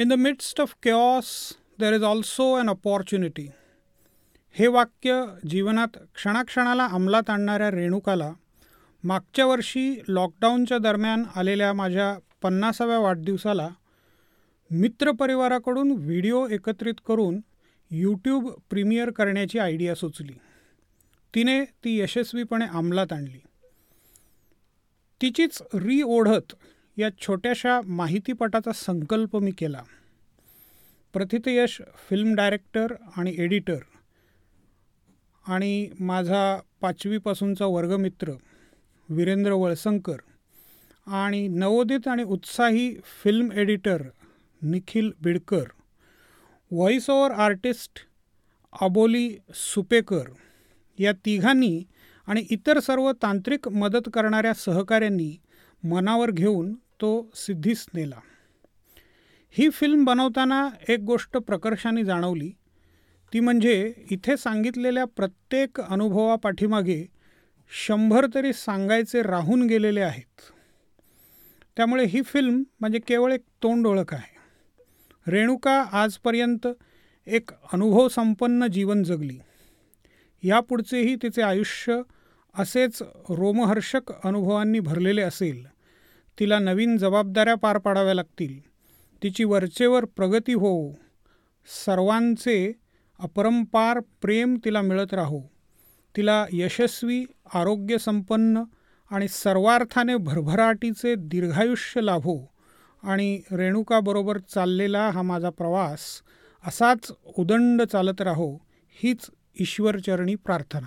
In the midst of chaos there is also an opportunity हे वाक्य जीवनात क्षणाक्षणाला अंमलात आणणाऱ्या रेणुकाला मागच्या वर्षी लॉकडाऊनच्या दरम्यान आलेल्या माझ्या पन्नासाव्या वाढदिवसाला मित्रपरिवाराकडून व्हिडिओ एकत्रित करून यूट्यूब प्रीमियर करण्याची आयडिया सुचली. तिने ती यशस्वीपणे अंमलात आणली. तिचीच री ओढत या छोट्याशा माहितीपटाचा संकल्प मी केला. प्रथितयश फिल्म डायरेक्टर आणि एडिटर आणि माझा पाचवीपासूनचा वर्गमित्र वीरेंद्र वळसंकर आणि नवोदित आणि उत्साही film editor Nikhil Bidkar voice over artist Aboli Supekar या तिघांनी आणि इतर सर्व तांत्रिक मदत करणाऱ्या सहकाऱ्यांनी मनावर घेऊन तो सिद्धीस नेला. ही फिल्म बनवताना एक गोष्ट प्रकर्षाने जाणवली. ती म्हणजे इथे सांगितलेल्या प्रत्येक अनुभवापाठीमागे शंभर तरी सांगायचे राहून गेलेले आहेत. त्यामुळे ही फिल्म म्हणजे केवळ एक तोंड ओळख आहे. रेणुका आजपर्यंत एक अनुभवसंपन्न जीवन जगली. यापुढचेही तिचे आयुष्य असेच रोमहर्षक अनुभवांनी भरलेले असेल. तिला नवीन जबाबदाऱ्या पार पाडाव्या लागतील. तिची वरचेवर प्रगती होऊ सर्वांचे अपरंपार प्रेम तिला मिळत राहो. तिला यशस्वी आरोग्यसंपन्न आणि सर्वार्थाने भरभराटीचे दीर्घायुष्य लाभो आणि रेणुकाबरोबर चाललेला हा माझा प्रवास असाच उदंड चालत राहो हीच ईश्वरचरणी प्रार्थना.